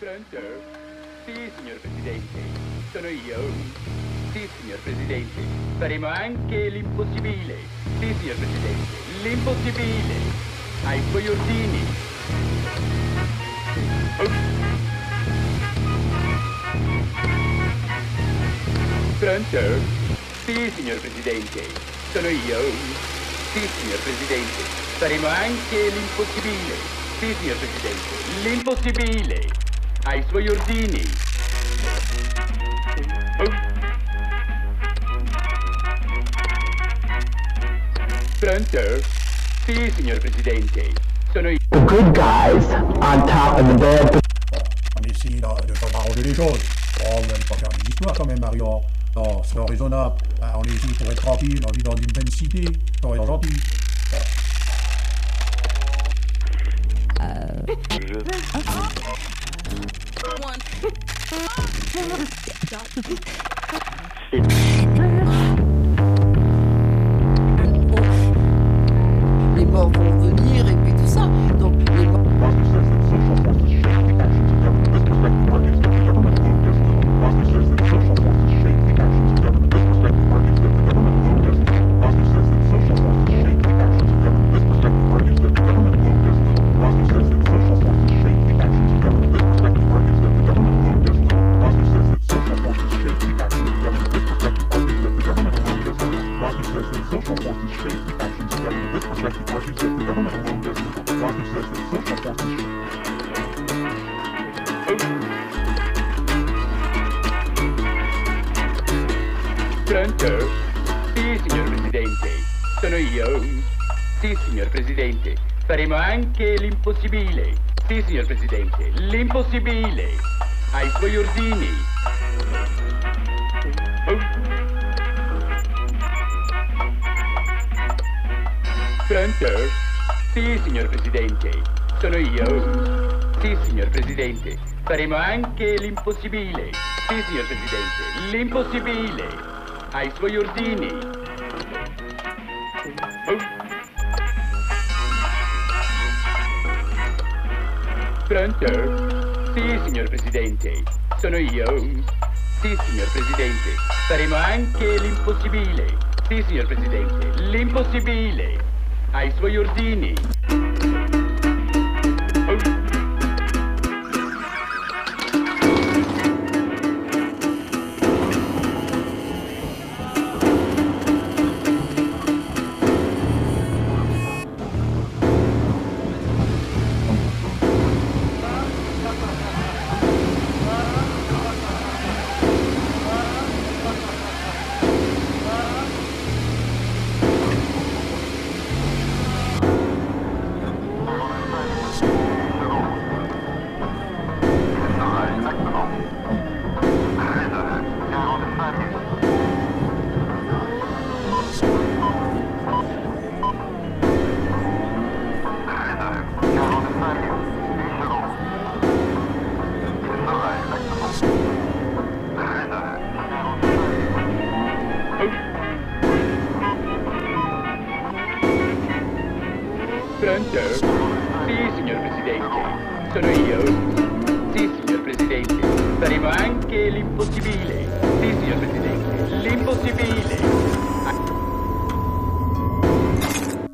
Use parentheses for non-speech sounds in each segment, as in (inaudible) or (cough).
Pronto? Sì, signor Presidente, sono io. Sì, signor Presidente, faremo anche l'impossibile. Sì, signor Presidente, l'impossibile. Ai suoi ordini. Oh. Pronto? Sì, signor Presidente, sono io. Sì, signor Presidente, faremo anche l'impossibile. Sì, signor Presidente, l'impossibile. Ai suoi ordini. Pronto? Sì, signor Presidente, sono io. The good guys on top and the bad On essaie de, faire arranger les choses. Oh, on va pas faire des histoires quand même, Mario. Non, c'est raisonnable. Ah, on est ici pour être tranquille, on vit dans une belle cité. Soyons gentils. One. (laughs) Presidente, faremo anche l'impossibile. Sì, signor Presidente, l'impossibile. Ai suoi ordini. Pronto? Sì, signor Presidente, sono io. Sì, signor Presidente, faremo anche l'impossibile. Sì, signor Presidente, l'impossibile. Ai suoi ordini. Pronto? Sì, signor Presidente, sono io. Sì, signor Presidente, faremo anche l'impossibile. Sì, signor Presidente, l'impossibile. Ai suoi ordini.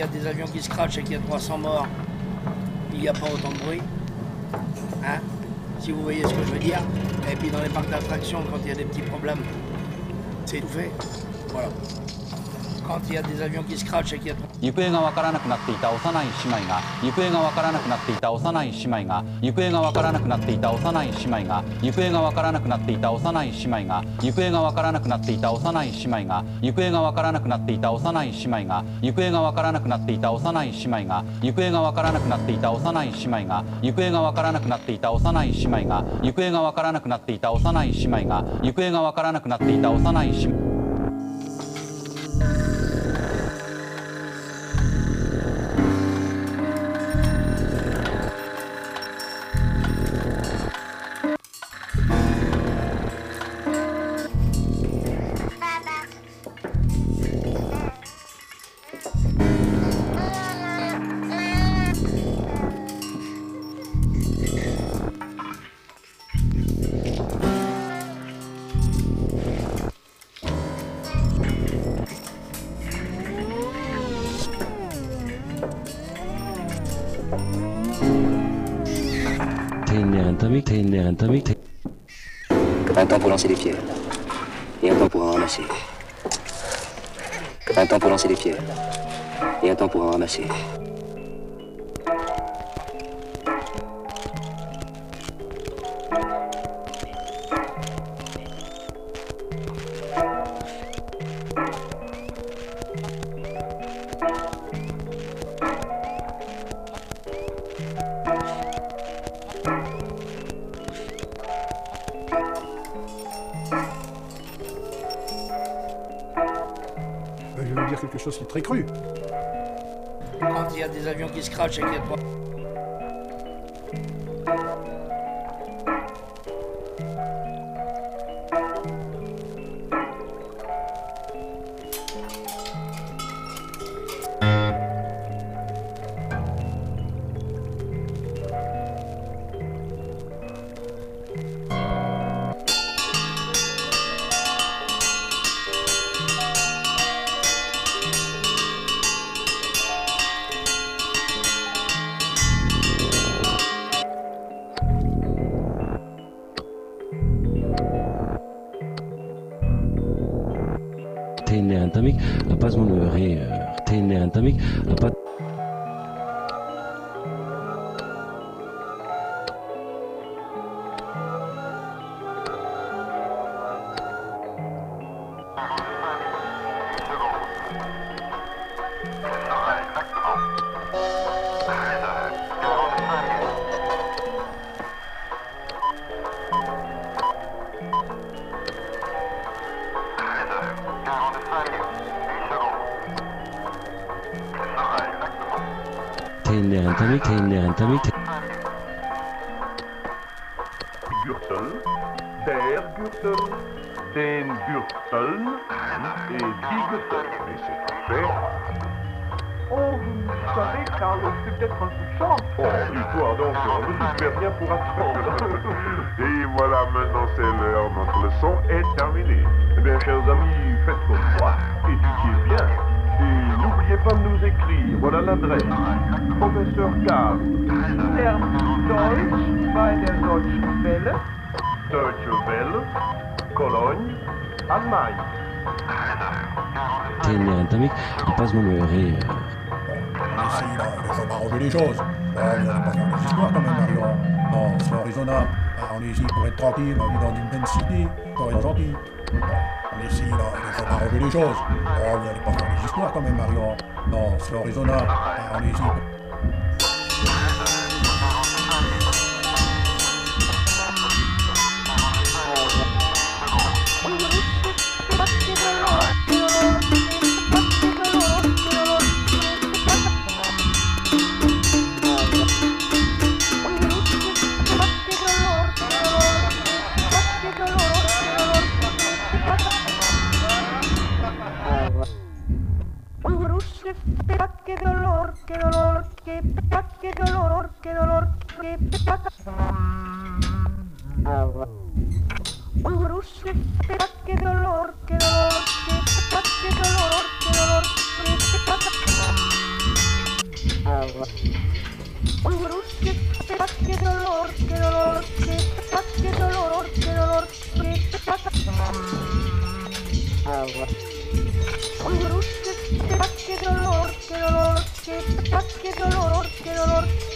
Y a des avions qui se crachent et qu'il y a 300 morts, il n'y a pas autant de bruit. Hein Si vous voyez ce que je veux dire. Et puis dans les parcs d'attractions, quand il y a des petits problèmes, c'est étouffé. Voilà. Quand il y a des avions qui se crachent et qu'il y a... 行方がわからなくなっていた幼い姉妹が行方がわからなくなっていた幼い姉妹が行方がわからなくなっていた幼い姉妹が行方がわからなくなっていた幼い姉妹が行方がわからなくなっていた幼い姉妹が行方がわからなくなっていた幼い姉妹が行方がわからなくなっていた幼い姉妹が行方がわからなくなっていた幼い姉妹が行方がわからなくなっていた幼い姉妹が行方がわからなくなっていた幼い姉妹が行方がわからなくなっていた幼い姉妹 Un temps pour lancer les pierres. Et un temps pour en ramasser. Un temps pour lancer les pierres. Et un temps pour en ramasser. Très cru. Quand il y a des avions qui se crachent et qu'il tamik, la pas mon ré, téné un la pas. Gürtel, der Gürtel, den Gürtel, et Bigotteur. Et c'est fait. Oh, vous savez, Carlos, c'est peut-être un de chance. Oh, l'histoire donc, on ne fait rien pour apprendre. Et voilà, maintenant c'est l'heure, notre leçon est terminée. Eh bien, chers amis, faites comme moi, étudiez bien. Et n'oubliez pas de nous écrire. Voilà l'adresse. Professeur Karl. Deutsch bei der Deutschen Welle. Deutsche Welle. Cologne. Allemagne. Il passe arranger les choses. Oh, on va pas faire des histoires quand même, Mario. Non, c'est raisonnable. Ah, On est ici pour être tranquille, on vit dans une belle cité, pour être gentil. Essaye là, de faire arranger les choses. Oh, vous allez pas faire des histoires quand même, Mario. Non, c'est raisonnable. On ici Qué dolor, qué dolor, qué, qué dolor, qué dolor, qué qué dolor, qué dolor, qué, qué dolor, qué dolor, qué dolor, qué dolor, qué, qué dolor, qué Qué dolor, qué dolor, qué qué dolor, qué dolor.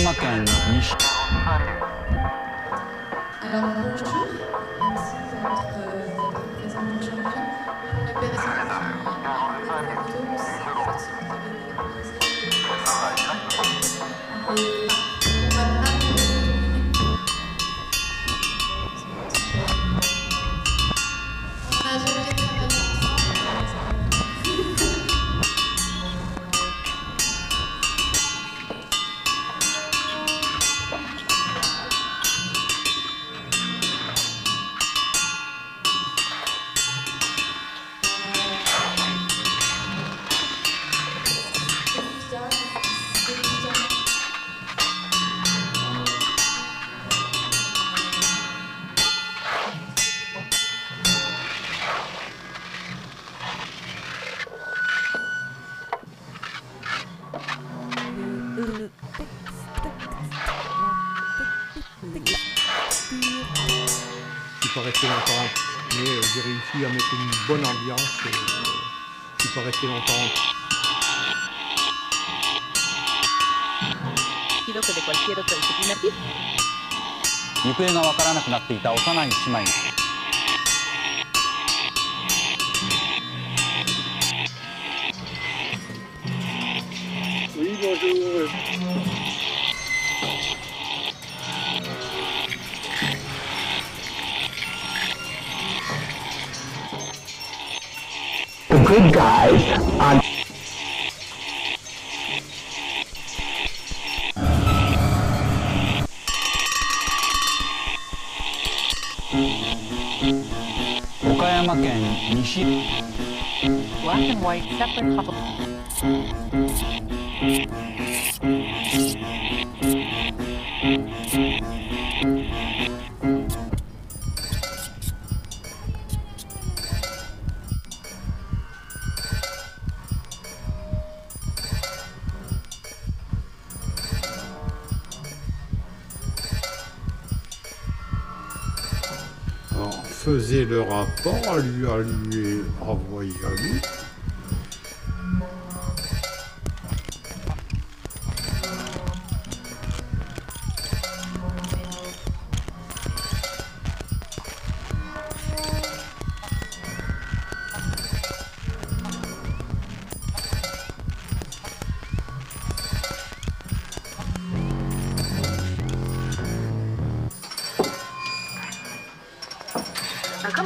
山県西 mais euh, j'ai réussi à mettre une bonne ambiance. Et, euh, je suis pas resté longtemps. ひどくで cualquier otra disciplina aquí. 行方がわからなくなっていた幼い姉妹 good guys on Okayama Ken Nishi Black and white separate couple. Faisait le rapport, lui a lui envoyé à lui.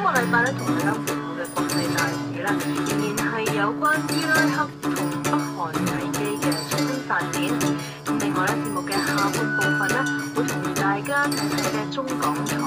個禮拜咧同大家回顧嘅國際大事咧，仍然係有關伊拉克同北韓危機嘅最新發展。咁另外咧，節目嘅下半部分咧，會同大家睇睇嘅中港台。